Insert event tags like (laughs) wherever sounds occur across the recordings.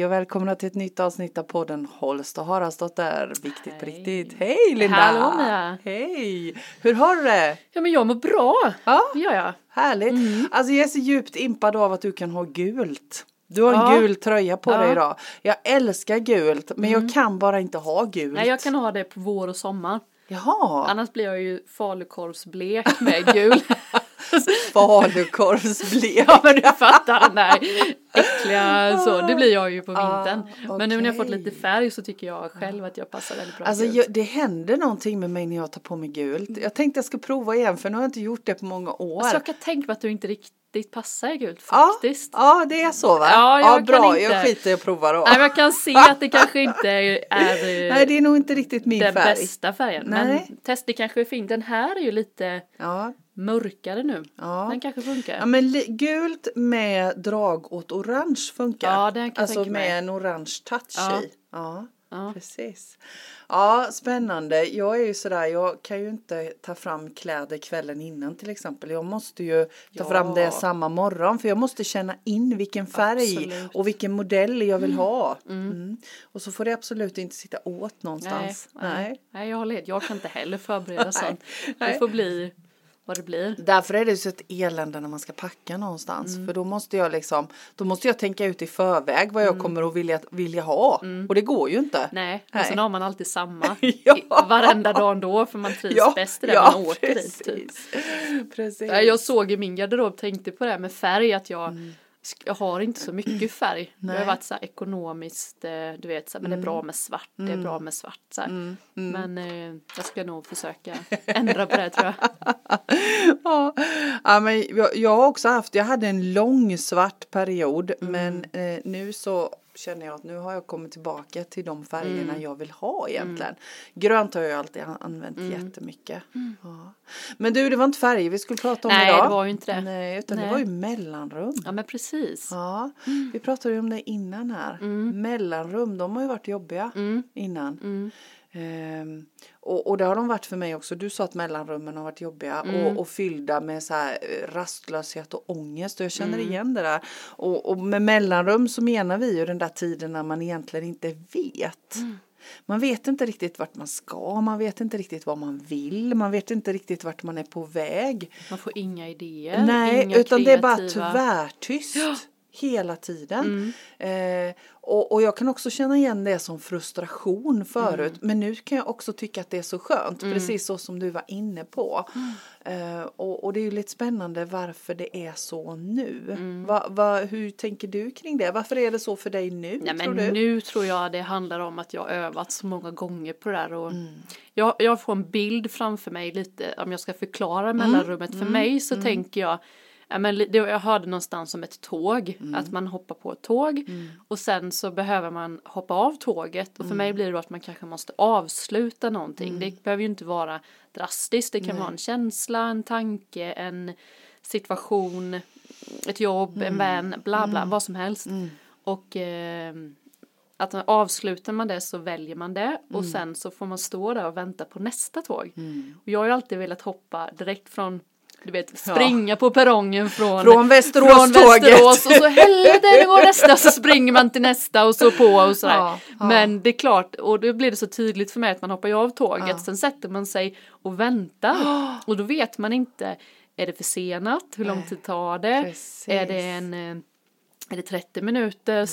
Hej och välkomna till ett nytt avsnitt av podden Holst och Haraldsdotter. Viktigt på riktigt. Hej Linda! Hallå, Mia. Hej! Hur har du det? Ja men jag mår bra, Ja, det gör jag. härligt. Alltså jag är så djupt impad av att du kan ha gult. Du har en Ja. gul tröja på Ja. dig idag. Jag älskar gult men jag kan bara inte ha gult. Nej jag kan ha det på vår och sommar. Jaha, Annars blir jag ju falukorvsblek med gul. (laughs) (laughs) falukorvsblek. ja men du fattar den där äckliga så. Det blir jag ju på vintern. Ah, Men nu när jag fått lite färg så tycker jag själv att jag passar väldigt bra Alltså jag, det händer någonting med mig när jag tar på mig gult. Jag tänkte jag ska prova igen för nu har jag inte gjort det på många år. Alltså jag kan tänka mig att du inte riktigt passar i gult Ja, faktiskt. Ja, det är så va? Ja, jag kan bra. inte. Jag skiter i att prova då. Nej jag kan se att det kanske inte är (laughs) Nej, det är nog inte riktigt min den färg. bästa färgen. Nej. Men test det kanske är fint. Den här är ju lite Ja, mörkare nu. Ja. Den kanske funkar. ja men gult med drag åt orange funkar. Ja, det kan Alltså mig. med en orange touch Ja. i. Ja, Ja. precis. Ja, spännande. Jag är ju sådär, jag kan ju inte ta fram kläder kvällen innan till exempel. Jag måste ju ta Ja. fram det samma morgon för jag måste känna in vilken färg Absolut. och vilken modell jag vill ha. Mm. Och så får det absolut inte sitta åt Nej, någonstans. nej. nej, jag håller Jag kan inte heller förbereda (laughs) sånt. nej. Det får bli vad det blir. Därför är det så ett elände när man ska packa någonstans. Mm. För då måste jag liksom, då måste jag tänka ut i förväg vad jag kommer att vilja, vilja ha. Och det går ju inte. Mm. Nej, och Nej. sen har man alltid samma (laughs) Ja. varenda dag ändå för man trivs bäst i det man åker dit. Typ. precis. Precis. Jag såg i min garderob, tänkte på det här med färg, att jag, Mm. Jag har inte så mycket färg. Nej. har varit så här ekonomiskt, eh, du vet, så här, men det är bra med svart, det är bra med svart. Så här. Mm. Men eh, jag ska nog försöka ändra på det tror jag. (laughs) ja. ja, men jag, jag har också haft, jag hade en lång svart period Mm. men eh, nu så känner jag att nu har jag kommit tillbaka till de färgerna Mm. jag vill ha egentligen. Grönt har jag alltid an- använt Mm. jättemycket. Ja. Men du, det var inte färger vi skulle prata om Nej, idag. det var ju inte det. Nej, utan det Nej. var ju mellanrum. Ja men precis. Ja, vi pratade ju om det innan här. Mellanrum, de har ju varit jobbiga Mm. innan. Ehm, och, och det har de varit för mig också. Du sa att mellanrummen har varit jobbiga Mm. och, och fyllda med så här eh, rastlöshet och ångest. Och jag känner Mm. igen det där. Och, och med mellanrum så menar vi ju den där tiden när man egentligen inte vet. Mm. Man vet inte riktigt vart man ska, man vet inte riktigt vad man vill, man vet inte riktigt vart man är på väg. Man får inga idéer. Nej, inga utan det är bara kreativa- tvärtyst (gasps) hela tiden. Eh, och, och jag kan också känna igen det som frustration förut. Men nu kan jag också tycka att det är så skönt. Precis så som du var inne på. Eh, och, och det är ju lite spännande varför det är så nu. Va, va, hur tänker du kring det? Varför är det så för dig nu? Nej tror du? nu tror jag det handlar om att jag har övat så många gånger på det här och Mm. jag, jag får en bild framför mig lite om jag ska förklara mellanrummet. För mig så tänker jag Ja, men jag hörde någonstans om ett tåg, att man hoppar på ett tåg. Och sen så behöver man hoppa av tåget. Och för mig blir det då att man kanske måste avsluta någonting. Det behöver ju inte vara drastiskt, det kan vara en känsla, en tanke, en situation, ett jobb, en vän, bla bla, vad som helst. Och eh, att avslutar man det så väljer man det. Och sen så får man stå där och vänta på nästa tåg. Och jag har ju alltid velat hoppa direkt från du vet, springa på perrongen från, Från Västerås-tåget. från Västerås och så helvete nu går nästa så springer man till nästa och så på och sådär. Ja, ja. Men det är klart, och då blir det så tydligt för mig att man hoppar ju av tåget, sen sätter man sig och väntar (gasps) och då vet man inte, är det försenat, hur lång tid tar det, precis. är det en eh, är det 30 minuters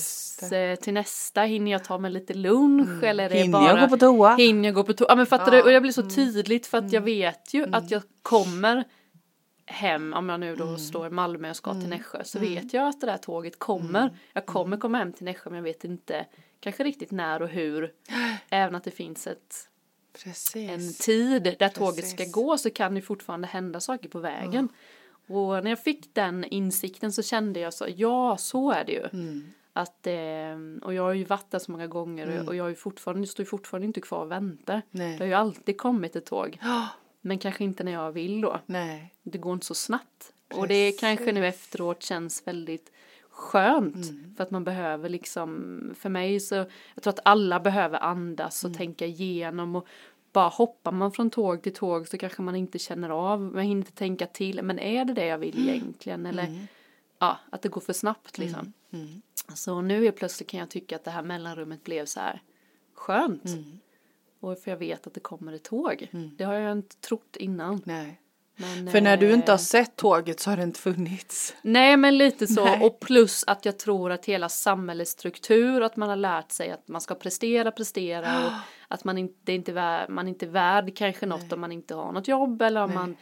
eh, till nästa? Hinner jag ta mig lite lunch? Eller är det Mm. Hinner bara, jag gå på toa? Hinner jag gå på toa? Ja men fattar Ja. Mm. du? Och jag blir så tydligt för att jag vet ju att jag kommer hem, om jag nu då Mm. står i Malmö och ska till Nässjö, så vet jag att det där tåget kommer. Mm. Jag kommer komma hem till Nässjö men jag vet inte kanske riktigt när och hur. (gasps) Även att det finns ett, Precis. en tid där tåget ska Precis. gå så kan det fortfarande hända saker på vägen. Och när jag fick den insikten så kände jag så, ja så är det ju. Mm. Att, eh, och jag har ju varit där så många gånger och- och jag är fortfarande, står fortfarande inte kvar och väntar. Nej. Det har ju alltid kommit ett tåg. Men kanske inte när jag vill då. nej. Det går inte så snabbt. Och det kanske nu efteråt känns väldigt skönt. För att man behöver liksom, för mig så, jag tror att alla behöver andas och tänka igenom och bara hoppar man från tåg till tåg så kanske man inte känner av, man hinner inte tänka till, men är det det jag vill egentligen eller ja, att det går för snabbt liksom. Mm. Så nu är plötsligt kan jag tycka att det här mellanrummet blev så här skönt. Mm. Och för jag vet att det kommer ett tåg. Det har jag inte trott innan. Nej. Men, För när du inte har eh, sett tåget så har det inte funnits. Nej men lite så Nej. och plus att jag tror att hela samhällets struktur att man har lärt sig att man ska prestera, prestera och att man inte, inte, är värd, man inte är värd kanske något om man inte har något jobb eller om Nej. man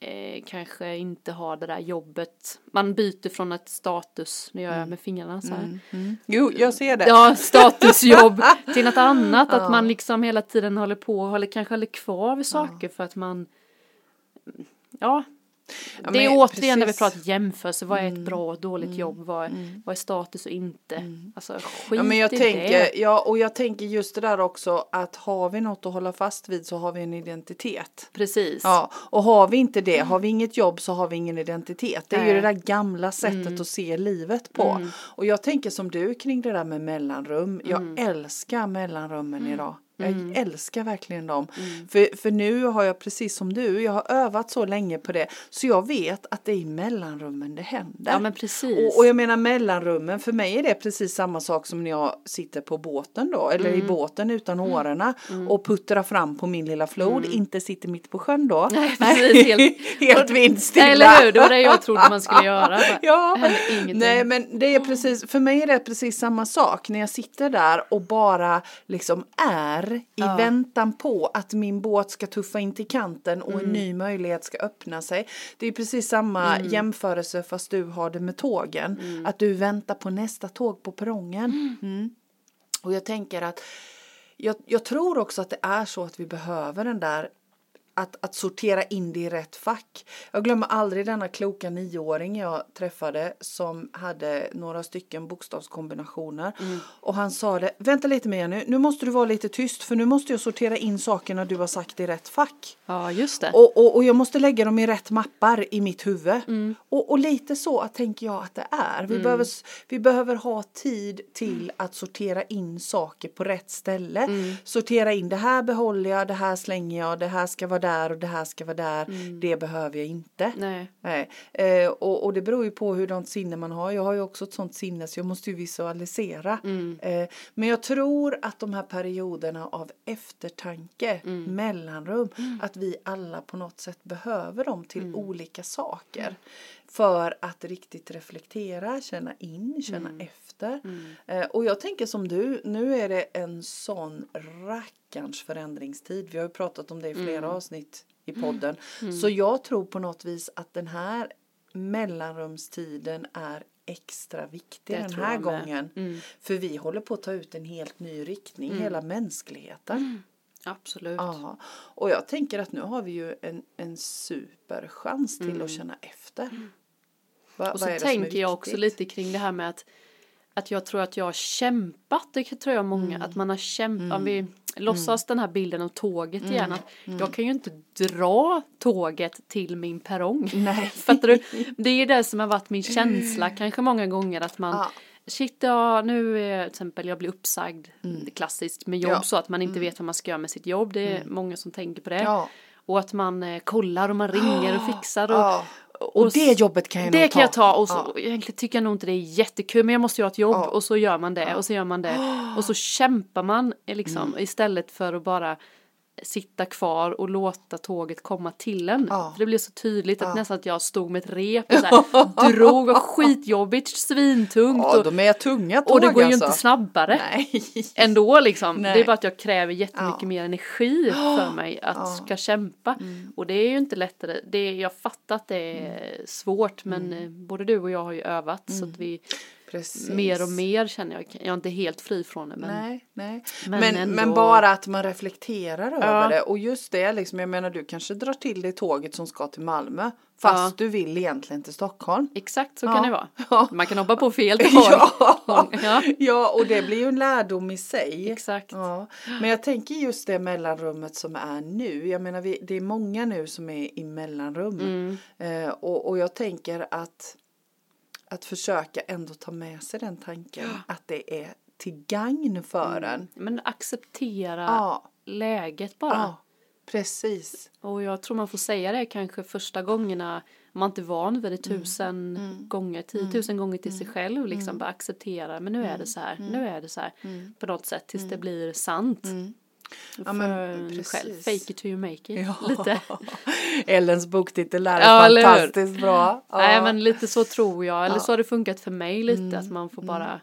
eh, kanske inte har det där jobbet. Man byter från ett status, nu gör jag med fingrarna så här. Mm. Jo, jag ser det. Ja, statusjobb (laughs) till något annat. Ja. Att man liksom hela tiden håller på, eller kanske håller kvar vid saker för att man Ja, Ja, det är men återigen när vi precis. Mm. pratar jämförelse. Vad är ett bra och dåligt jobb? Vad är, vad är status och inte? Alltså skit Mm. Ja, men jag i tänker, det. ja, och jag tänker just det där också att har vi något att hålla fast vid så har vi en identitet. Precis. Ja, och har vi inte det, har vi inget jobb så har vi ingen identitet. Det är ju Nej. det där gamla sättet Mm. att se livet på. Och jag tänker som du kring det där med mellanrum. Jag Mm. älskar mellanrummen idag. Jag älskar verkligen dem. Mm. För, för nu har jag precis som du, jag har övat så länge på det. Så jag vet att det är i mellanrummen det händer. Ja men precis. Och, och jag menar mellanrummen, för mig är det precis samma sak som när jag sitter på båten då, eller Mm. i båten utan årorna och puttrar fram på min lilla flod, inte sitter mitt på sjön då. Nej, precis, helt- (laughs) helt vindstilla. Nej, eller hur, det var det jag trodde man skulle göra. (laughs) Ja, nej men det är precis, för mig är det precis samma sak när jag sitter där och bara liksom är i Ja. väntan på att min båt ska tuffa in till kanten och Mm. en ny möjlighet ska öppna sig. Det är precis samma Mm. jämförelse fast du har det med tågen. Att du väntar på nästa tåg på perrongen. Mm. Och jag tänker att jag, jag tror också att det är så att vi behöver den där att, att sortera in det i rätt fack. Jag glömmer aldrig denna kloka nioåring jag träffade som hade några stycken bokstavskombinationer. Och han sa det, vänta lite mer nu, nu måste du vara lite tyst för nu måste jag sortera in sakerna du har sagt i rätt fack. Ja just det. Och, och, och jag måste lägga dem i rätt mappar i mitt huvud. Och, och lite så tänker jag att det är. Vi, behöver, s- vi behöver ha tid till att sortera in saker på rätt ställe. Sortera in det här behåller jag, det här slänger jag, det här ska vara där och det här ska vara där. Det behöver jag inte. Nej. Nej. Eh, och, och det beror ju på hurdant sinne man har. Jag har ju också ett sånt sinne så jag måste ju visualisera. Eh, men jag tror att de här perioderna av eftertanke, mellanrum, att vi alla på något sätt behöver dem till olika saker. För att riktigt reflektera, känna in, känna efter. Eh, och jag tänker som du, nu är det en sån rackarns förändringstid. Vi har ju pratat om det i flera avsnitt i podden. Så jag tror på något vis att den här mellanrumstiden är extra viktig Det den här gången. Mm. För vi håller på att ta ut en helt ny riktning, hela mänskligheten. Absolut. Ja, och jag tänker att nu har vi ju en, en superchans till att känna efter. Va, Mm. Och så tänker jag också lite kring det här med att att jag tror att jag har kämpat, det tror jag många, att man har kämpat, om vi låtsas den här bilden av tåget igen, att jag kan ju inte dra tåget till min perrong. Nej. (laughs) Fattar du? (laughs) Det är det som har varit min känsla kanske många gånger att man Ja. Shit, ja, nu är till exempel jag blir uppsagd, är klassiskt med jobb Ja. så att man inte vet vad man ska göra med sitt jobb, det är många som tänker på det. Ja. Och att man eh, kollar och man ringer och (gasps) fixar och, Ja. Och det jobbet kan jag det nog kan jag ta och så Ja. egentligen tycker jag nog inte det är jättekul men jag måste ju ha ett jobb Ja. och så gör man det och så gör man det och så (gasps) kämpar man eh, liksom Mm. istället för att bara sitta kvar och låta tåget komma till en. Ja. För det blev så tydligt att nästan att jag stod med ett rep och så här, (laughs) drog och skitjobbigt, svintungt Ja, och, de är tunga tåg och det går ju alltså. inte snabbare Nej. (laughs) ändå liksom. Nej. Det är bara att jag kräver jättemycket Ja. mer energi för mig (gasps) att ska kämpa. Och det är ju inte lättare. Det är, jag fattar att det är svårt men eh, både du och jag har ju övat så att vi Precis. mer och mer känner jag. Jag är inte helt fri från det men Nej, nej. Men Men, ändå- men, bara att man reflekterar Ja. över det. Och just det, liksom, jag menar du kanske drar till det tåget som ska till Malmö. Fast Ja. du vill egentligen till Stockholm. exakt så Ja. kan det vara. Man kan hoppa på fel (laughs) tåg. Ja. Ja. och det blir ju en lärdom i sig. Exakt. Ja. Men jag tänker just det mellanrummet som är nu. Jag menar, vi, det är många nu som är i mellanrum. Mm. Eh, och, och jag tänker att, att försöka ändå ta med sig den tanken. Att det är till gagn för en. Men acceptera Ja. läget bara. Ja. precis. Och jag tror man får säga det kanske första gångerna man inte är van vid det Mm. tusen gånger, tiotusen gånger till sig själv liksom bara acceptera men nu är det så här, Mm. nu är det så här på något sätt tills det blir sant. Ja, men en själv, precis. fake it till you make it, Ja. lite. (laughs) Ellens boktitel är Ja, fantastiskt bra. Ja. Nej men lite så tror jag, eller så har det funkat för mig lite Mm. att man får bara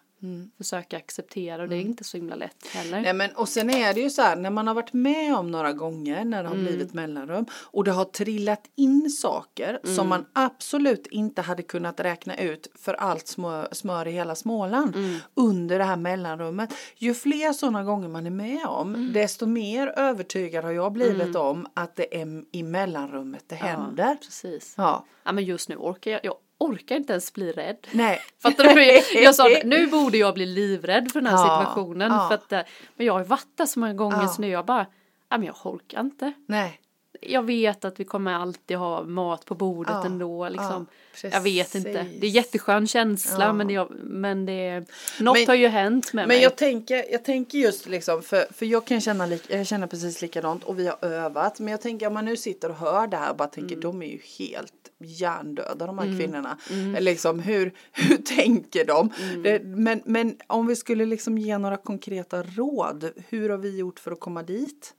försöka acceptera och det är inte så himla lätt heller. Nej men och sen är det ju så här när man har varit med om några gånger när det har Mm. blivit mellanrum och det har trillat in saker Mm. som man absolut inte hade kunnat räkna ut för allt smör, smör i hela Småland Mm. under det här mellanrummet. Ju fler sådana gånger man är med om Mm. desto mer övertygad har jag blivit om att det är i mellanrummet det händer. Ja, precis. Ja. Ja men just nu orkar jag, jag orkar inte ens bli rädd. Nej. (laughs) Fattar du? Jag sa (laughs) nu borde jag bli livrädd för den här Ja, situationen. ja. För att, eh, men jag har ju varit där så många gånger Ja. så nu jag bara, ja men jag orkar inte. Nej. Jag vet att vi kommer alltid ha mat på bordet Ja, ändå. Liksom. ja, jag vet inte. Det är jätteskön känsla Ja. men, det, men det, något Men- har ju hänt med Men mig. jag tänker, jag tänker just liksom, för, för jag kan känna, lik, jag känner precis likadant och vi har övat. Men jag tänker om man nu sitter och hör det här och bara tänker de är ju helt hjärndöda de här kvinnorna. Liksom hur, (laughs) hur tänker de? Det, men, men om vi skulle liksom ge några konkreta råd, hur har vi gjort för att komma dit?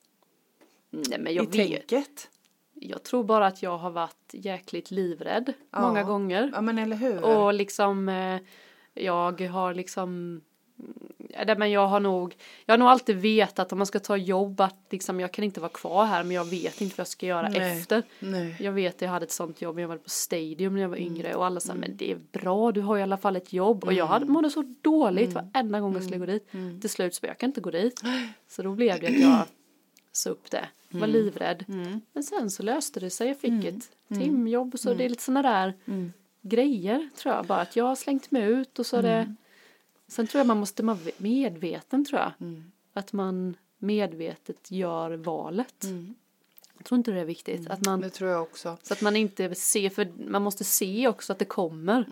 Nej, men I jag, vet, tänket? jag tror bara att jag har varit jäkligt livrädd Ja. många gånger. Ja men eller hur? Och liksom eh, jag har liksom ja, det- men jag har nog jag har nog alltid vetat om man ska ta jobb att liksom jag kan inte vara kvar här men jag vet inte vad jag ska göra Nej. efter. Nej. Jag vet jag hade ett sånt jobb, jag var på Stadium när jag var Mm. yngre och alla sa men det är bra, du har i alla fall ett jobb och jag hade mådde så dåligt Mm. varenda gång jag skulle gå dit. Till slut så jag kan inte gå dit. (gasps) Så då blev det att jag sa upp det, Mm. var livrädd. Men sen så löste det sig, jag fick ett timjobb och så det är lite sådana där grejer tror jag bara att jag har slängt mig ut och så det Sen tror jag man måste vara medveten tror jag. Att man medvetet gör valet. Jag tror inte det är viktigt. Att man, Det tror jag också. så att man inte ser, för man måste se också att det kommer.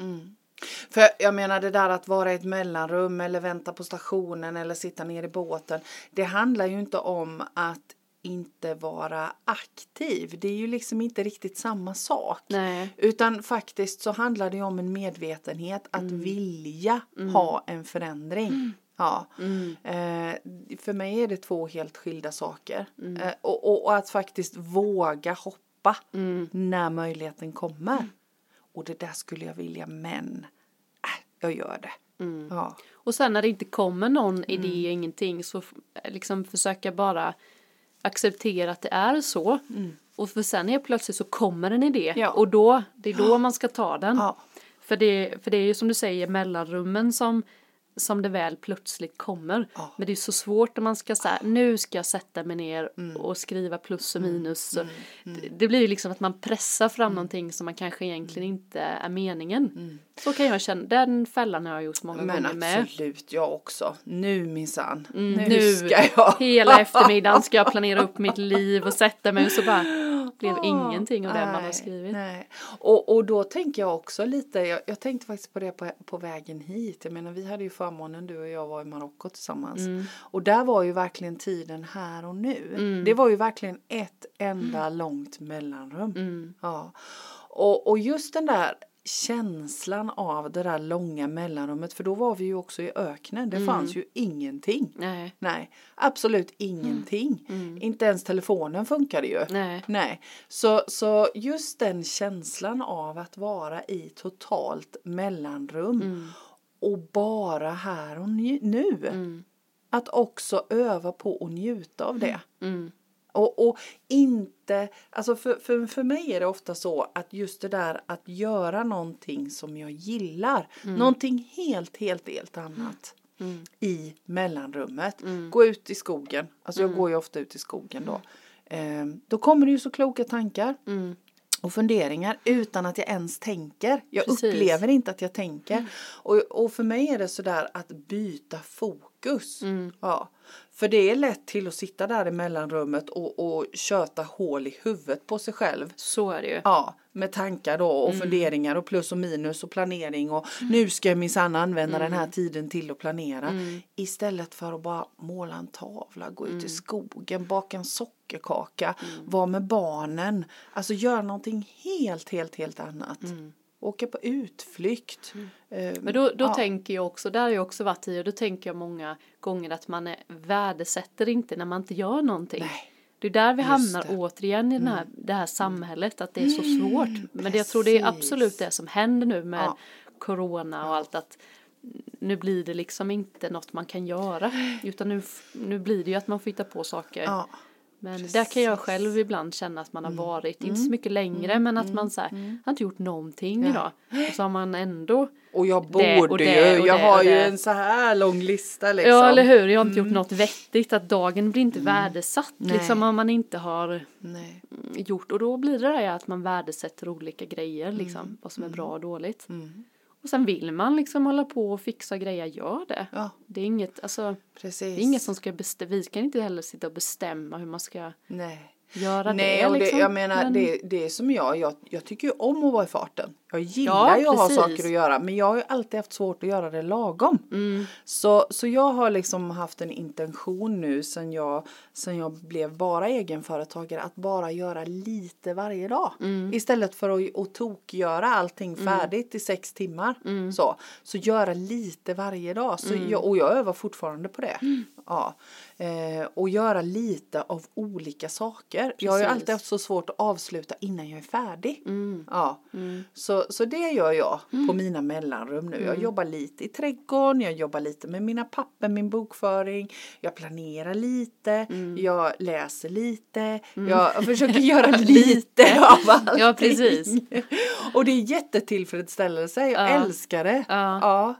För jag menar det där att vara i ett mellanrum eller vänta på stationen eller sitta ner i båten. Det handlar ju inte om att inte vara aktiv. Det är ju liksom inte riktigt samma sak. Nej. Utan faktiskt så handlar det ju om en medvetenhet att vilja ha en förändring. Ja. Eh, för mig är det två helt skilda saker. Eh, och, och, och att faktiskt våga hoppa när möjligheten kommer. Och det där skulle jag vilja men äh, jag gör det. Ja. Och sen när det inte kommer någon Mm. idé, ingenting, så liksom försöka bara acceptera att det är så. Och för sen helt plötsligt så kommer en idé. Mm. Ja. Och då, det är då man ska ta den. Ja. För, det, för det är ju som du säger mellanrummen som, som det väl plötsligt kommer. Ja. Men det är så svårt när man ska säga nu ska jag sätta mig ner Mm. och skriva plus och minus. Så Det, det blir ju liksom att man pressar fram Mm. någonting som man kanske egentligen inte är meningen. Så kan jag känna, den fällan har jag gjort många Men gånger med. absolut, jag också. Nu minsann. Mm, nu, nu. ska jag. Hela eftermiddagen ska jag planera upp mitt liv och sätta mig och så bara blev Åh, ingenting av det man har nej, skrivit. Nej. Och, och då tänker jag också lite, jag, jag tänkte faktiskt på det på, på vägen hit. Jag menar vi hade ju förmånen, du och jag var i Marocko tillsammans. Mm. Och där var ju verkligen tiden här och nu. Det var ju verkligen ett enda långt mellanrum. Mm. Ja. Och, och just den där känslan av det där långa mellanrummet, för då var vi ju också i öknen. Det fanns ju ingenting. Nej. Nej, absolut ingenting. Inte ens telefonen funkade ju. Nej. Nej. Så, så just den känslan av att vara i totalt mellanrum och bara här och nu. Att också öva på att njuta av det. Mm. Och, och inte, alltså för, för, för mig är det ofta så att just det där att göra någonting som jag gillar, någonting helt, helt, helt annat i mellanrummet. Gå ut i skogen, alltså jag går ju ofta ut i skogen då. Ehm, då kommer det ju så kloka tankar Mm. och funderingar utan att jag ens tänker. Jag Precis. upplever inte att jag tänker. Och, och för mig är det sådär att byta fokus. Ja. För det är lätt till att sitta där i mellanrummet och, och köta hål i huvudet på sig själv. Så är det ju. Ja, med tankar då och funderingar och plus och minus och planering och nu ska jag minsann använda den här tiden till att planera. Istället för att bara måla en tavla, gå ut i skogen, baka en sockerkaka, vara med barnen. Alltså göra någonting helt, helt, helt annat. Åka på utflykt. Eh, Men då, då ja. tänker jag också, där har jag också varit i och då tänker jag många gånger att man är, värdesätter inte när man inte gör någonting. Nej. Det är där vi Just hamnar det. Mm. återigen i den här, det här samhället, att det är så svårt. Men det, jag tror det är absolut det som händer nu med Ja. corona och allt att nu blir det liksom inte något man kan göra. (sighs) Utan nu, nu blir det ju att man får hitta på saker. Ja. Men där kan jag själv ibland känna att man har Mm. varit, inte så mycket längre, men att man så här, har inte gjort någonting idag. Och så har man ändå Och jag Det och borde det ju, och jag det har ju en så här lång lista liksom. Ja eller hur, jag har inte gjort något vettigt att dagen blir inte värdesatt Nej. liksom om man inte har Nej. gjort och då blir det det att man värdesätter olika grejer liksom vad som är bra och dåligt. Mm. Och sen vill man liksom hålla på och fixa grejer, gör det. Ja, Det är inget, alltså precis. det är inget som ska bestämma, vi kan inte heller sitta och bestämma hur man ska Nej. Göra Nej, det och det, liksom. jag menar Men- det, det är som jag, jag, jag tycker ju om att vara i farten. Jag gillar Ja, ju att ha saker att göra men jag har ju alltid haft svårt att göra det lagom. Mm. Så, så jag har liksom haft en intention nu sen jag, sen jag blev bara egenföretagare att bara göra lite varje dag. Mm. Istället för att, att tokgöra allting färdigt i sex timmar. Mm. Så, så göra lite varje dag. Så jag, och jag övar fortfarande på det. Mm. Ja. Eh, och göra lite av olika saker. Jag har ju Precis. alltid haft så svårt att avsluta innan jag är färdig. Mm. Ja. Så, så det gör jag på mina mellanrum nu. Jag jobbar lite i trädgården, jag jobbar lite med mina papper, min bokföring. Jag planerar lite, jag läser lite, jag (laughs) försöker göra lite av allting. Ja, precis. (laughs) Och det är jättetillfredsställelse, jag Ja. älskar det. Ja. ja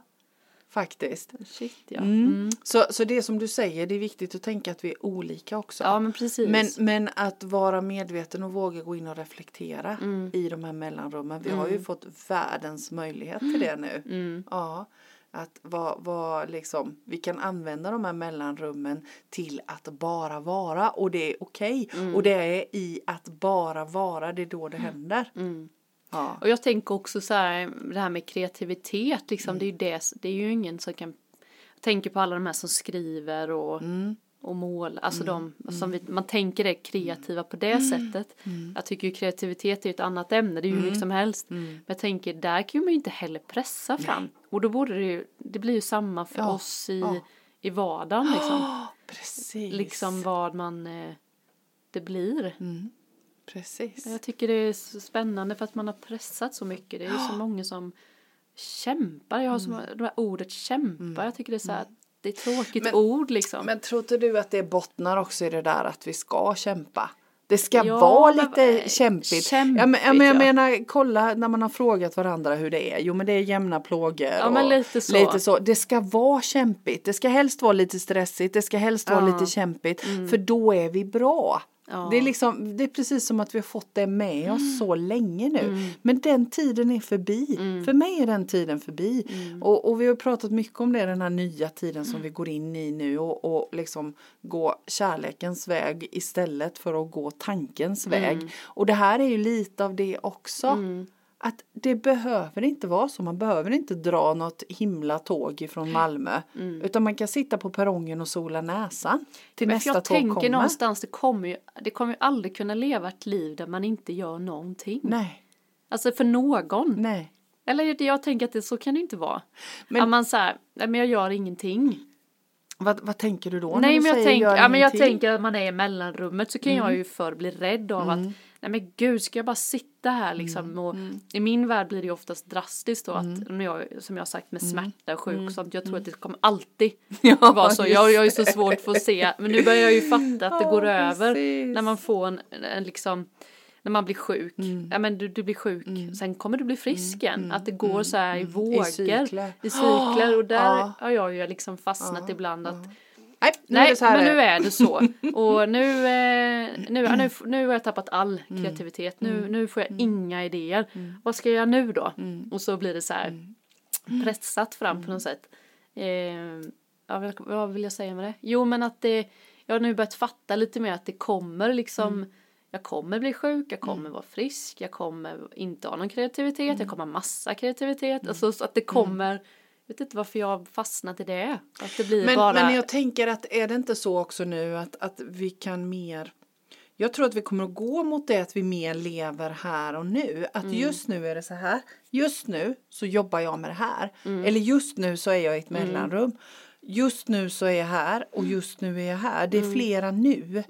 faktiskt. Shit ja. Mm. Mm. Så, så det som du säger, det är viktigt att tänka att vi är olika också. Ja men precis. Men, men att vara medveten och våga gå in och reflektera Mm. i de här mellanrummen. Vi har ju fått världens möjlighet till det nu. Mm. Ja, att vad, vad liksom, vi kan använda de här mellanrummen till att bara vara och det är okej. Och det är i att bara vara, det är då det händer. Mm. Ja. Och jag tänker också så här, det här med kreativitet, liksom, det är ju det, det är ju ingen som kan, jag tänker på alla de här som skriver och, Mm. och mål, alltså de, som vi, man tänker är kreativa på det sättet. Jag tycker ju kreativitet är ett annat ämne, det är ju hur mycket som helst. Men jag tänker, där kan man ju inte heller pressa fram. Och då borde det ju, det blir ju samma för Ja, oss i, ja. i vardagen liksom. (gasps) Precis. Liksom vad man, eh, det blir. Mm. Precis. Jag tycker det är så spännande för att man har pressat så mycket. Det är ju så många som kämpar. Jag har så, det här ordet kämpa. Jag tycker det är så här, det är ett tråkigt Men- ord liksom. Men tror inte du att det bottnar också i det där att vi ska kämpa? Det ska Ja, vara lite eh, kämpigt. kämpigt, ja, men, ja, men jag ja. menar, kolla när man har frågat varandra hur det är. Jo men det är jämna plågor. Ja, och lite så. lite så. Det ska vara kämpigt. Det ska helst vara lite stressigt. Det ska helst vara. Mm. lite kämpigt. För då är vi bra. Ja. Det, är liksom, det är precis som att vi har fått det med oss Mm. så länge nu. Men den tiden är förbi. För mig är den tiden förbi. Mm. Och, och vi har pratat mycket om det, den här nya tiden som vi går in i nu. Och, och liksom gå kärlekens väg istället för att gå tankens Mm. väg. Och det här är ju lite av det också. Att det behöver inte vara så. Man behöver inte dra något himla tåg ifrån Malmö. Utan man kan sitta på perrongen och sola näsan. Till Mm. Men nästa jag tåg tänker kommer. någonstans, det kommer ju, det kommer ju aldrig kunna leva ett liv där man inte gör någonting. Nej, Alltså för någon. nej. Eller jag tänker att det så kan det inte vara. Men- att man säger, nej men jag gör ingenting. Vad, vad tänker du då? när Nej du men jag, säger tänker, gör ja, men jag tänker att man är i mellanrummet så kan jag ju förr bli rädd av att nej men gud ska jag bara sitta här liksom och i min värld blir det ju oftast drastiskt då att när jag, som jag har sagt med smärta och sjuk och sånt jag tror att det kommer alltid (laughs) Ja, vara så. Jag, jag är så svårt för att se men nu börjar jag ju fatta att det (laughs) går över precis. när man får en, en liksom när man blir sjuk, ja men du, du blir sjuk, sen kommer du bli frisk igen. Att det går så här i vågor, cykler. i cykler. och (gasps) där Ja. har jag ju liksom fastnat ibland att Nej, nu är Nej, det så här men nu är det så. (laughs) Och nu, eh, nu, nu, nu har jag tappat all Mm. kreativitet. Nu, nu får jag inga idéer. Vad ska jag göra nu då? Och så blir det så här Mm. pressat fram på något sätt. Eh, ja, vad, vill jag säga med det? Jo, men att det, jag har nu börjat fatta lite mer att det kommer liksom Mm. Jag kommer bli sjuk, jag kommer vara frisk, jag kommer inte ha någon kreativitet, jag kommer ha massa kreativitet. Alltså så att det kommer, jag vet inte varför jag fastnat i det. Att det blir Men, bara, men jag tänker att är det inte så också nu att, att vi kan mer jag tror att vi kommer att gå mot det att vi mer lever här och nu. Att Mm. just nu är det så här. Just nu så jobbar jag med det här. Mm. Eller just nu så är jag i ett mellanrum. Just nu så är jag här och just nu är jag här. Det är Mm. flera nu.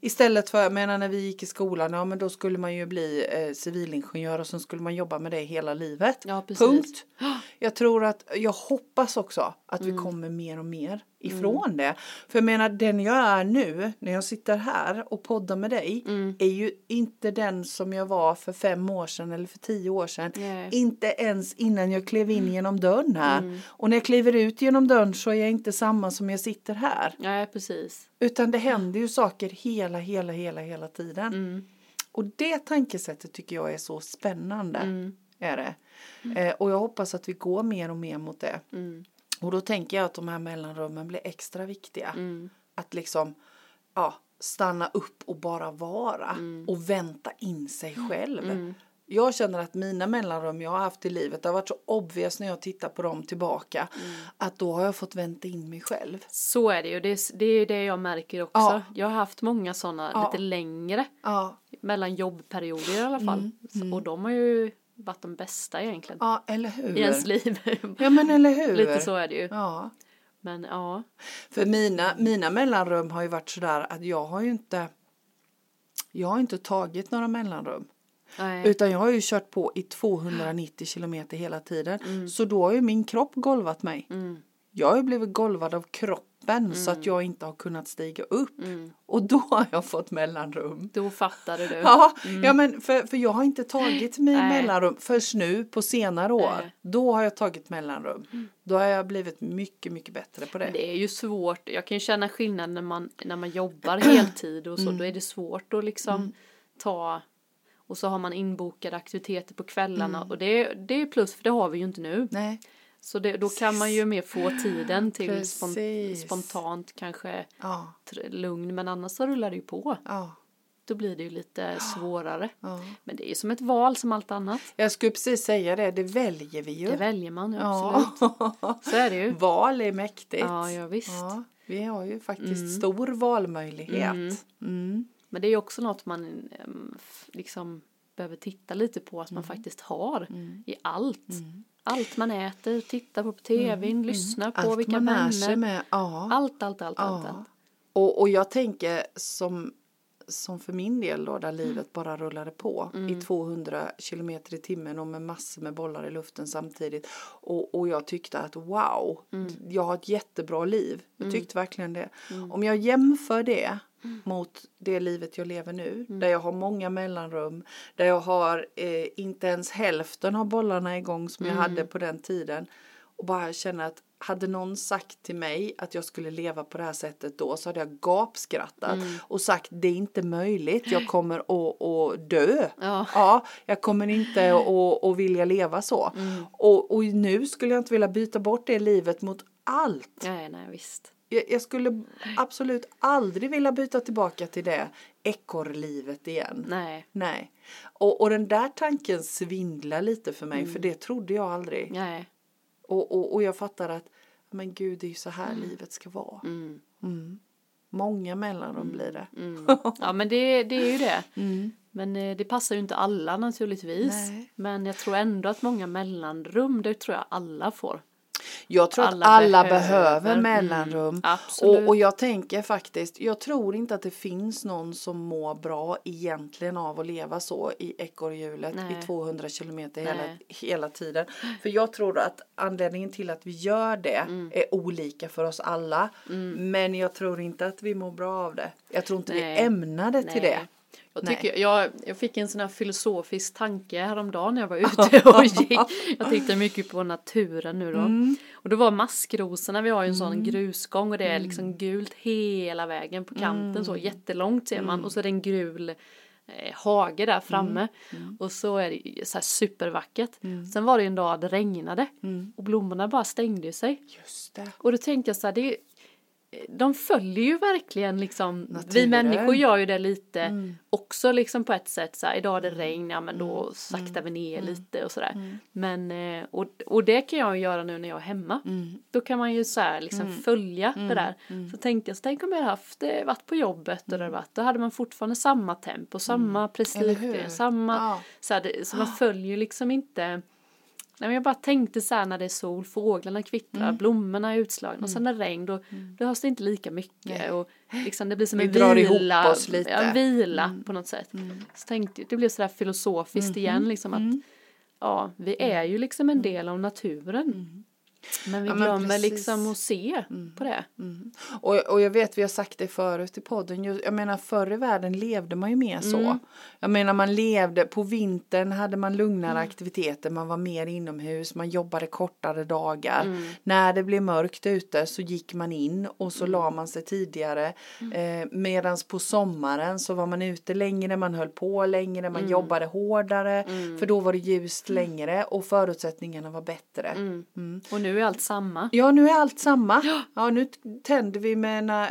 Istället för, jag menar när vi gick i skolan, ja men då skulle man ju bli eh, civilingenjör och sen skulle man jobba med det hela livet. Ja. Punkt. (gasps) Jag tror att, jag hoppas också att Mm. vi kommer mer och mer ifrån det. För jag menar den jag är nu när jag sitter här och poddar med dig Mm. är ju inte den som jag var för fem år sedan eller för tio år sedan. Nej. Inte ens innan jag klev in genom dörren här. Och när jag kliver ut genom dörren så är jag inte samma som jag sitter här. Nej, precis. Utan det händer ju saker hela, hela, hela, hela tiden. Mm. Och det tankesättet tycker jag är så spännande. Mm. Är det. Eh, och jag hoppas att vi går mer och mer mot det. Mm. Och då tänker jag att de här mellanrummen blir extra viktiga. Mm. Att liksom ja, stanna upp och bara vara. Mm. Och vänta in sig själv. Jag känner att mina mellanrum jag har haft i livet, det har varit så obvious när jag tittar på dem tillbaka. Mm. Att då har jag fått vänta in mig själv. Så är det ju, det är, det är det jag märker också. Ja. Jag har haft många sådana Ja. lite längre, Ja, mellan jobbperioder i alla fall. Mm, Och de har ju varit de bästa egentligen. ja eller hur? I ens liv. (laughs) Ja men eller hur? lite så är det ju. Ja. Men ja. För mina, mina mellanrum har ju varit sådär att jag har ju inte jag har inte tagit några mellanrum. Nej. Utan jag har ju kört på i 290 (gasps) kilometer hela tiden. Så då har ju min kropp golvat mig. Mm. Jag har ju blivit golvad av kroppen så att jag inte har kunnat stiga upp. Mm. Och då har jag fått mellanrum. Då fattade du. Ja, ja men för, för jag har inte tagit mig Nej. mellanrum först nu på senare år. Nej. Då har jag tagit mellanrum. Då har jag blivit mycket, mycket bättre på det. Men det är ju svårt. Jag kan ju känna skillnad när man, när man jobbar heltid och så. Mm. Då är det svårt att liksom ta och så har man inbokade aktiviteter på kvällarna Mm. och det, det är plus för det har vi ju inte nu. Nej. Så det, då kan man ju mer få tiden till spon, Precis. spontant kanske Ja, lugn men annars så rullar det ju på. ja, Då blir det ju lite svårare. ja. Men det är ju som ett val som allt annat. Jag skulle precis säga det, det väljer vi ju. Det väljer man ju absolut. Så är det ju. (laughs) Val är mäktigt. Ja, ja visst. Vi har ju faktiskt stor valmöjlighet. Mm. Men det är ju också något man liksom behöver titta lite på att man Mm. faktiskt har i allt. Allt man äter, tittar på på tvn, lyssnar på Mm. Allt vilka vänner. med. Ja. Allt, allt, allt, allt, ja. allt. Och, och jag tänker som, som för min del då där livet bara rullade på Mm. i 200 kilometer i timmen och med massor med bollar i luften samtidigt. Och, och jag tyckte att wow, Mm. jag har ett jättebra liv. Jag tyckte verkligen det. Om jag jämför det Mm. mot det livet jag lever nu, där jag har många mellanrum, där jag har eh, inte ens hälften av bollarna igång som jag Mm. hade på den tiden och bara känner att hade någon sagt till mig att jag skulle leva på det här sättet då så hade jag gapskrattat Mm. och sagt det är inte möjligt, jag kommer att, att dö. Ja. Ja, jag kommer inte att, att vilja leva så. Mm. Och, och nu skulle jag inte vilja byta bort det livet mot allt. Nej, nej, visst. Jag, skulle absolut aldrig vilja byta tillbaka till det ekorrlivet igen. Nej, Nej. Och, och den där tanken svindlar lite för mig för det trodde jag aldrig. nej. Och, och, och jag fattar att men gud det är ju så här livet ska vara. Mm. Mm. Många mellanrum blir det. Mm. (laughs) Ja, men det, det är ju det. Mm. Men eh, det passar ju inte alla naturligtvis. Nej. Men jag tror ändå att många mellanrum, det tror jag alla får. Jag tror Alla att alla behöver. behöver, Mm, mellanrum. absolut. och, och jag tänker faktiskt, jag tror inte att det finns någon som mår bra egentligen av att leva så i ekorrhjulet i 200 kilometer hela, hela tiden. För jag tror att anledningen till att vi gör det Mm. är olika för oss alla. Men jag tror inte att vi mår bra av det. Jag tror inte vi Nej. är ämnade till Nej. det. Jag, Nej. tycker, jag, jag fick en sån här filosofisk tanke häromdagen när jag var (laughs) ute och gick. Jag tittade mycket på naturen nu då. Mm. Och det var maskrosorna, vi har ju en sån grusgång och det är liksom gult hela vägen på kanten Mm. så jättelångt ser man. Och så är det en gul eh, hage där framme. Mm. Och så är det så här supervackert. Sen var det en dag det regnade Mm. och blommorna bara stängde sig. Just det. Och då tänkte jag så här, det är, de följer ju verkligen liksom, vi människor gör ju det lite Mm. också liksom på ett sätt så här, idag är det regn, ja men då saktar vi ner Mm. lite och sådär. Men, eh, och, och det kan jag göra nu när jag är hemma. Mm. Då kan man ju så här liksom följa det där. Så tänkte jag, så tänk om jag hade haft, eh, varit på jobbet och det varit, då hade man fortfarande samma tempo, samma prestige, samma, Ja. så, här, så man följer ju liksom inte Nej, men jag bara tänkte så här när det är sol, fåglarna kvittrar, Mm. blommorna är utslagna och sen när det är regn då, då hörs det inte lika mycket Nej. och liksom det blir som Vi en drar ihop vila, oss lite. Mm. Ja, vila på något sätt. Så tänkte jag, det blev sådär filosofiskt Mm-hmm. igen liksom att ja, vi är ju liksom en del av naturen. Men vi Mm. Ja, men glömmer liksom att se på det. Och, och jag vet, vi har sagt det förut i podden, jag menar förr i världen levde man ju mer så. Mm. Jag menar man levde, på vintern hade man lugnare Mm. aktiviteter, man var mer inomhus, man jobbade kortare dagar. Mm. När det blev mörkt ute så gick man in och så Mm. la man sig tidigare. Eh, Medan på sommaren så var man ute längre, man höll på längre, Mm. man jobbade hårdare. För då var det ljust längre och förutsättningarna var bättre. Mm. Och nu är allt samma. Ja, nu är allt samma. Ja, nu tänder vi med en eh,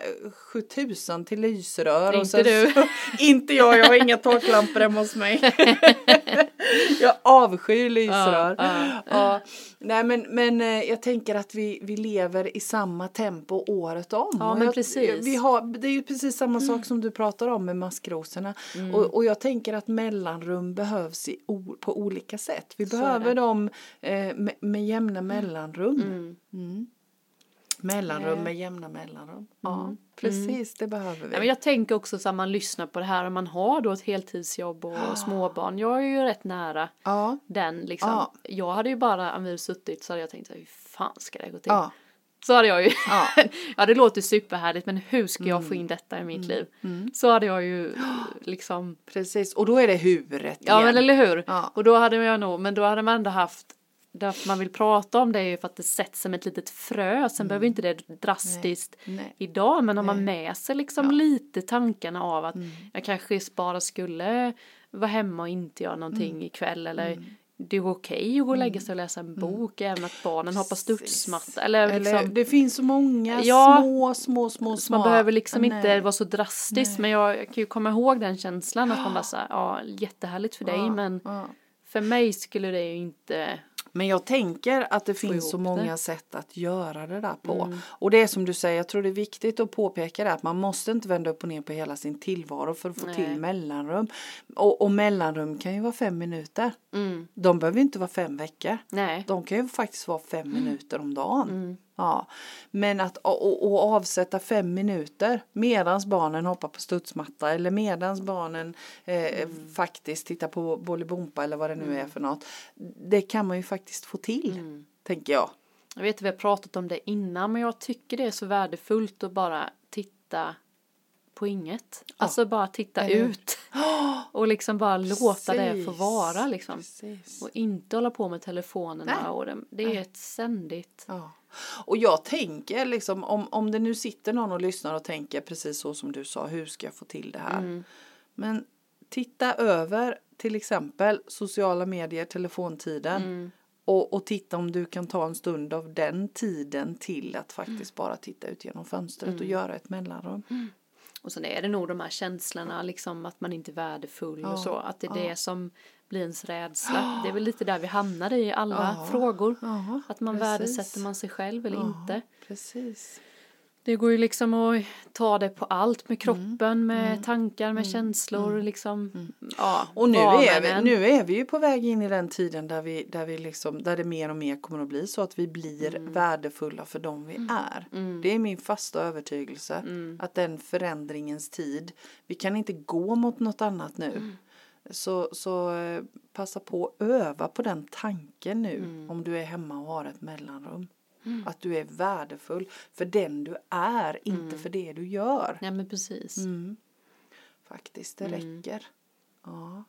7000 till lysrör. Inte och sen du. Så, (laughs) inte jag, jag har inga taklampor hemma hos mig. (laughs) (laughs) jag avskyr lysrör. Ja, Ja, nej, men, men eh, jag tänker att vi, vi lever i samma tempo året om. Ja, men jag, precis. Vi har, det är ju precis samma sak som du pratar om med maskrosorna. Mm. Och, och jag tänker att mellanrum behövs i, på olika sätt. Vi Så behöver dem eh, med, med jämna mellanrum. Mm. Mm. Mellanrum med jämna mellanrum. Ja, precis det behöver vi. Mm. Ja, men jag tänker också så att man lyssnar på det här om man har då ett heltidsjobb och småbarn. Jag är ju rätt nära ja, den liksom. Ja. Jag hade ju bara, om vi suttit så hade jag tänkt hur fan ska det gå till? Så hade jag ju, ja. (laughs) ja det låter superhärligt men hur ska jag få Mm. in detta i mitt liv? Så hade jag ju liksom, precis. Och då är det huvudet ja men igen. eller hur? Ja. Och då hade jag nog, men då hade man ändå haft Därför man vill prata om det är ju för att det sätts som ett litet frö. Sen behöver inte det drastiskt Mm. Nej. idag. Men om man Nej. med sig liksom lite tankarna av att jag kanske bara skulle vara hemma och inte göra någonting Mm. ikväll. Eller det är okej att gå och lägga sig och läsa en bok. Även att barnen hoppar studsmatta. Eller, Eller, liksom, det finns så många Ja. små, små, små, små. man behöver liksom Nej. inte vara så drastisk. Men jag, jag kan ju komma ihåg den känslan att man bara (gasps) så här, ja jättehärligt för dig Ja, men ja. för mig skulle det ju inte Men jag tänker att det finns så det. många sätt att göra det där på. Mm. Och det är som du säger, jag tror det är viktigt att påpeka det att man måste inte vända upp och ner på hela sin tillvaro för att få Nej. till mellanrum. Och, och mellanrum kan ju vara fem minuter. mm, De behöver inte vara fem veckor. nej. De kan ju faktiskt vara fem (clears throat) minuter om dagen. Mm. Ja. Men att och, och, avsätta fem minuter medans barnen hoppar på studsmatta eller medans barnen eh, Mm. faktiskt tittar på Bolibompa eller vad det nu är för något. Det kan man ju faktiskt få till, Mm. tänker jag. Jag vet att vi har pratat om det innan men jag tycker det är så värdefullt att bara titta på inget. Alltså bara titta Eller ut. (gasps) Och liksom bara låta det få Precis. vara liksom. Precis. Och inte hålla på med telefonerna Nej. och det, det är ett ständigt. Ja. Och jag tänker liksom om, om det nu sitter någon och lyssnar och tänker precis så som du sa, hur ska jag få till det här? Mm. Men titta över till exempel sociala medier, telefontiden Mm. och, och titta om du kan ta en stund av den tiden till att faktiskt bara titta ut genom fönstret och göra ett mellanrum. Och sen är det nog de här känslorna liksom att man inte är värdefull Ja, och så. Att det är ja. det som blir ens rädsla. Det är väl lite där vi hamnar i alla Ja, frågor. Att man precis. värdesätter man sig själv eller inte. Precis. Det går ju liksom att ta det på allt Mm. med kroppen, med tankar, med känslor liksom. Ja, Och nu är, vi, nu är vi ju på väg in i den tiden där, vi, där, vi liksom, där det mer och mer kommer att bli så att vi blir värdefulla för dem vi är. Mm. Det är min fasta övertygelse att den förändringens tid, vi kan inte gå mot något annat nu. Mm. Så, så eh, passa på att öva på den tanken nu Mm. om du är hemma och har ett mellanrum. Att du är värdefull för den du är, Mm. inte för det du gör. Ja men precis. Mm. Faktiskt, det Mm. räcker. Ja.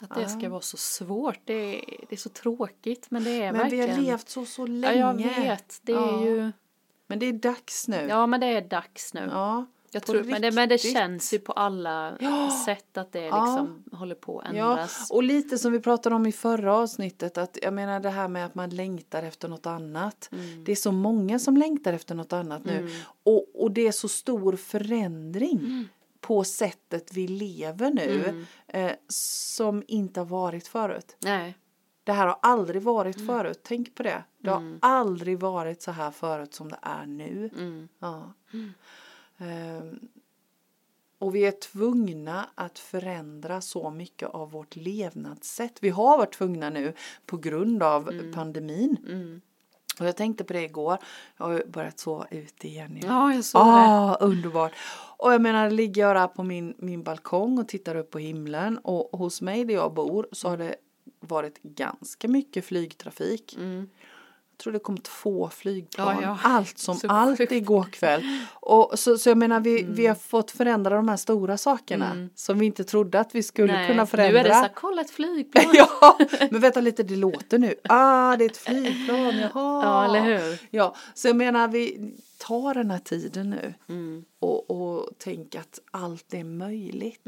Att det ska vara så svårt, det är, det är så tråkigt men det är Men vi verkligen. har levt så så Ja länge. jag vet, det är Ja. ju. Men det är dags nu. Ja men det är dags nu. Ja. Jag tror, men, det, men det känns ju på alla sätt att det liksom håller på att Ja, ändras. och lite som vi pratade om i förra avsnittet att jag menar det här med att man längtar efter något annat. Mm. Det är så många som längtar efter något annat nu och, och det är så stor förändring Mm. på sättet vi lever nu eh, som inte har varit förut. Nej. Det här har aldrig Mm. varit förut, tänk på det. Det har aldrig varit så här förut som det är nu. Mm. Ja. Ehm, och vi är tvungna att förändra så mycket av vårt levnadssätt. Vi har varit tvungna nu på grund av pandemin. Mm. Och jag tänkte på det igår. Jag har börjat sova ute igen. Ja, jag såg det. Ah, underbart. Och jag menar, ligger jag där på min, min balkong och tittar upp på himlen och hos mig där jag bor så har det varit ganska mycket flygtrafik. Mm. Tror det kom två flygplan. Ja, ja. Allt som Så allt sjukt. igår kväll. Och så, så jag menar vi, vi Mm. har fått förändra de här stora sakerna som vi inte trodde att vi skulle Nej, kunna förändra. Nu är det så här, kolla ett flygplan. (laughs) ja, (laughs) men vänta lite, det låter nu. Ah, det är ett flygplan, jaha. Ja, eller hur? Ja, så jag menar vi tar den här tiden nu Mm. och, och tänk att allt är möjligt.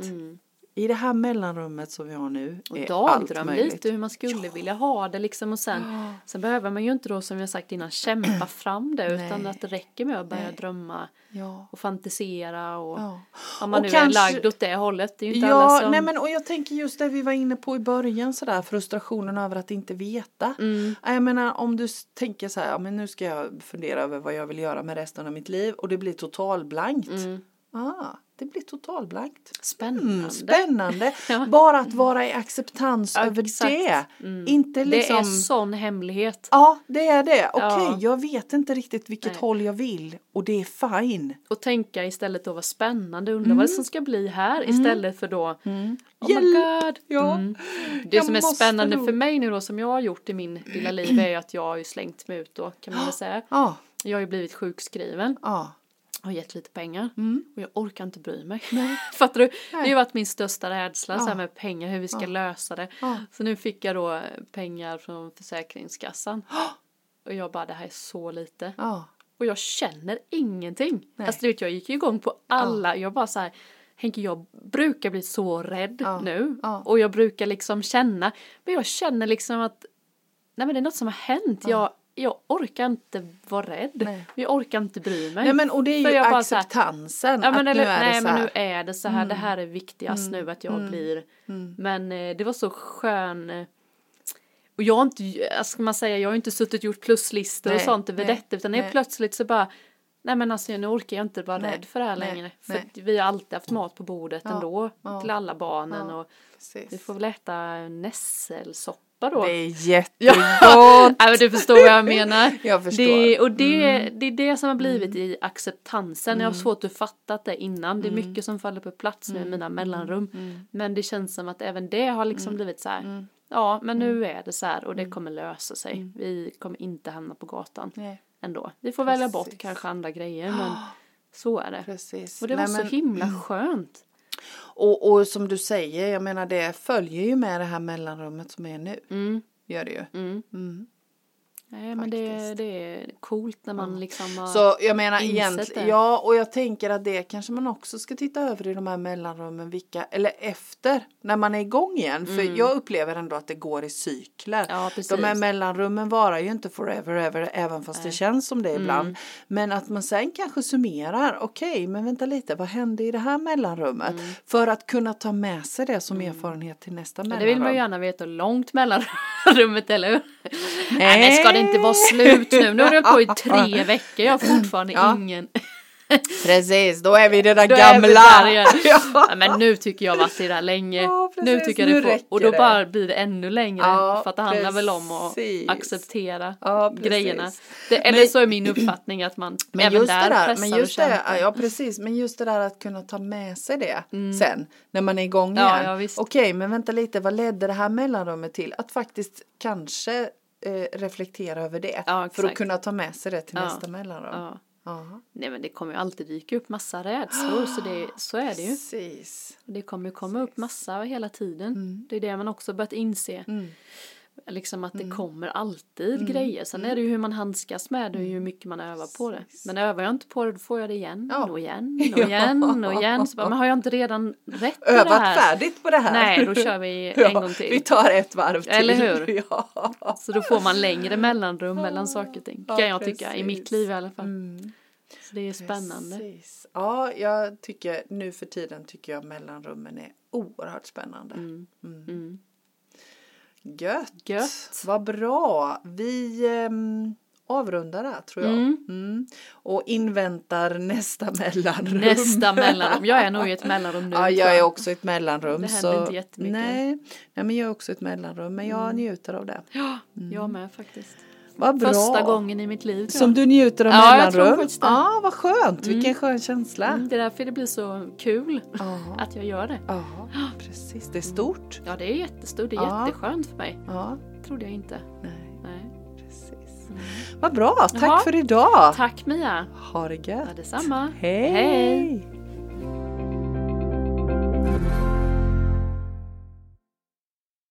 I det här mellanrummet som vi har nu Och är allt möjligt. lite hur man skulle vilja ha det liksom och sen, sen behöver man ju inte då som jag sagt innan kämpa (clears throat) fram det utan Nej. att det räcker med att börja Nej. drömma Ja. och fantisera och Ja. om man Och nu kanske- är lagd åt det hållet. Det är ju inte Ja, alla som... nej men och jag tänker just det vi var inne på i början sådär frustrationen över att inte veta. Mm. Ja, Jag menar om du tänker så här, ja men nu ska jag fundera över vad jag vill göra med resten av mitt liv och det blir totalblankt. Mm. Ah, det blir totalblankt. Spännande. Mm, spännande. (laughs) Ja. Bara att vara i acceptans Ja, över exakt. det. Mm. Inte liksom. Det är sån hemlighet. Ja, det är det. Okej, Ja. jag vet inte riktigt vilket Nej. håll jag vill och det är fine. Och tänka istället då vad spännande, undra vad det som ska bli här istället för då Oh my god. Ja. Mm. Det Jag som är spännande nog- för mig nu då som jag har gjort i min lilla liv är ju att jag har ju slängt mig ut då kan man väl säga. Ja, Jag har ju blivit sjukskriven ja. Och gett lite pengar Mm. och jag orkar inte bry mig. (laughs) Fattar du? Det har ju Nej. varit min största rädsla så här Ja. med pengar, hur vi ska lösa det. Ja. Så nu fick jag då pengar från Försäkringskassan. (gasps) Och jag bara det här är så lite. ja. Och jag känner ingenting. Nej. Alltså du vet jag gick ju igång på alla. Jag bara så här. Henke jag brukar bli så rädd Ja. nu. Ja. Och jag brukar liksom känna. Men jag känner liksom att. Nej men det är något som har hänt. Jag, jag orkar inte vara rädd. Nej. Jag orkar inte bry mig. Nej men och det är ju jag här- acceptansen. Ja men, att eller, nu är nej det så men här. nu är det så här, det här är viktigast nu att jag blir. Men eh, det var så skön. Eh, och jag har inte, ska man säga, jag har inte suttit och gjort pluslistor och sånt över nej, detta utan nej. plötsligt så bara Nej men alltså nu orkar jag inte vara Nej, rädd för det här längre. För vi har alltid haft mat på bordet Ja, ändå ja, till alla barnen ja, och Precis. vi får väl äta nässelsoppa då. Det är (laughs) jättegott. Ja, men du förstår vad jag menar. (laughs) Jag förstår. Mm. Det, och det, det är det som har blivit i acceptansen. Jag har svårt att fatta det innan. Det är Mm. mycket som faller på plats nu i mina mellanrum. Men det känns som att även det har Mm. liksom blivit så här. Ja, men nu är det så här och det kommer lösa sig. Vi kommer inte hamna på gatan Nej, ändå. Vi får välja bort Precis. kanske andra grejer men (gasps) så är det. precis. Och det Nej, var så men- himla skönt. Och, och som du säger, jag menar det följer ju med det här mellanrummet som är nu. Mm, Gör det ju. mm. Mm. Nej, men det, det är coolt när man liksom har... Så jag menar egentligen, ja och jag tänker att det kanske man också ska titta över i de här mellanrummen, vilka, eller efter, när man är igång igen. För jag upplever ändå att det går i cykler. Mm. Ja, precis. de här mellanrummen varar ju inte forever ever, även fast det känns som det ibland. Mm. Men att man sen kanske summerar, okej men vänta lite, vad hände i det här mellanrummet? Mm. För att kunna ta med sig det som erfarenhet till nästa mellanrum. det vill man ju gärna veta hur långt mellanrummet, eller hur? Nej men ska det inte vara slut nu? Nu har det hållit på i tre veckor, jag har fortfarande Ja. ingen. (laughs) Precis, då är vi det där Då gamla. (laughs) Ja. Ja, men nu tycker jag varit i det här länge. Ja, precis. nu tycker jag Nu det får, och då det. bara blir det ännu längre. Ja, för att det handlar väl om att precis. acceptera precis. grejerna. Det, eller Men- så är min uppfattning att man Men även där det där, pressar men och just det, kämpar. ja precis, men just det där att kunna ta med sig det sen när man är igång igen. Okej, men vänta lite, vad ledde det här mellanrummet till? Att faktiskt kanske eh, reflektera över det för att kunna ta med sig det till nästa mellanrum. Ja. Nej men det kommer ju alltid dyka upp massa rädslor så, det, (gasps) så är det ju. Precis. Det kommer ju komma upp massa hela tiden. Mm. Det är det man också börjat inse. Liksom att det kommer alltid grejer. Sen är det ju hur man handskas med det och hur mycket man övar på det. Men övar jag inte på det då får jag det igen Ja. och igen (laughs) och igen och igen. Så bara, men har jag inte redan rätt i det Övat här? färdigt på det här. Nej, då kör vi (laughs) en gång till. Vi tar ett varv till. Eller hur? (laughs) Ja. Så då får man längre mellanrum mellan saker och ting. Ja, Kan jag tycka, i mitt liv i alla fall. Mm. Så det är spännande. Precis. Ja, jag tycker nu för tiden tycker jag mellanrummen är oerhört spännande. Mm. Mm. Gött. Gött. Vad bra. Vi ehm, avrundar där tror jag. Mm. Mm. Och inväntar nästa mellanrum. Nästa (laughs) mellanrum. Jag är nog i ett mellanrum nu. Ja, jag är också i ett mellanrum. Det händer så, inte jättemycket. Nej, nej, men jag är också i ett mellanrum. Men jag njuter av det. Ja, jag med faktiskt. Vad bra. Första gången i mitt liv. Som du njuter av Ja, mellanrum? Ja, vad skönt. Vilken skön känsla. Mm, det är därför det blir så kul Ja. att jag gör det. ja, precis. Det är stort. Ja, det är jättestort. Det är Ja. jätteskönt för mig. Ja, Trodde jag inte. nej, Nej. precis. Mm. Vad bra. Tack Jaha. för idag. Tack Mia. Ha det gött. Ja, detsamma. Hej. Hej.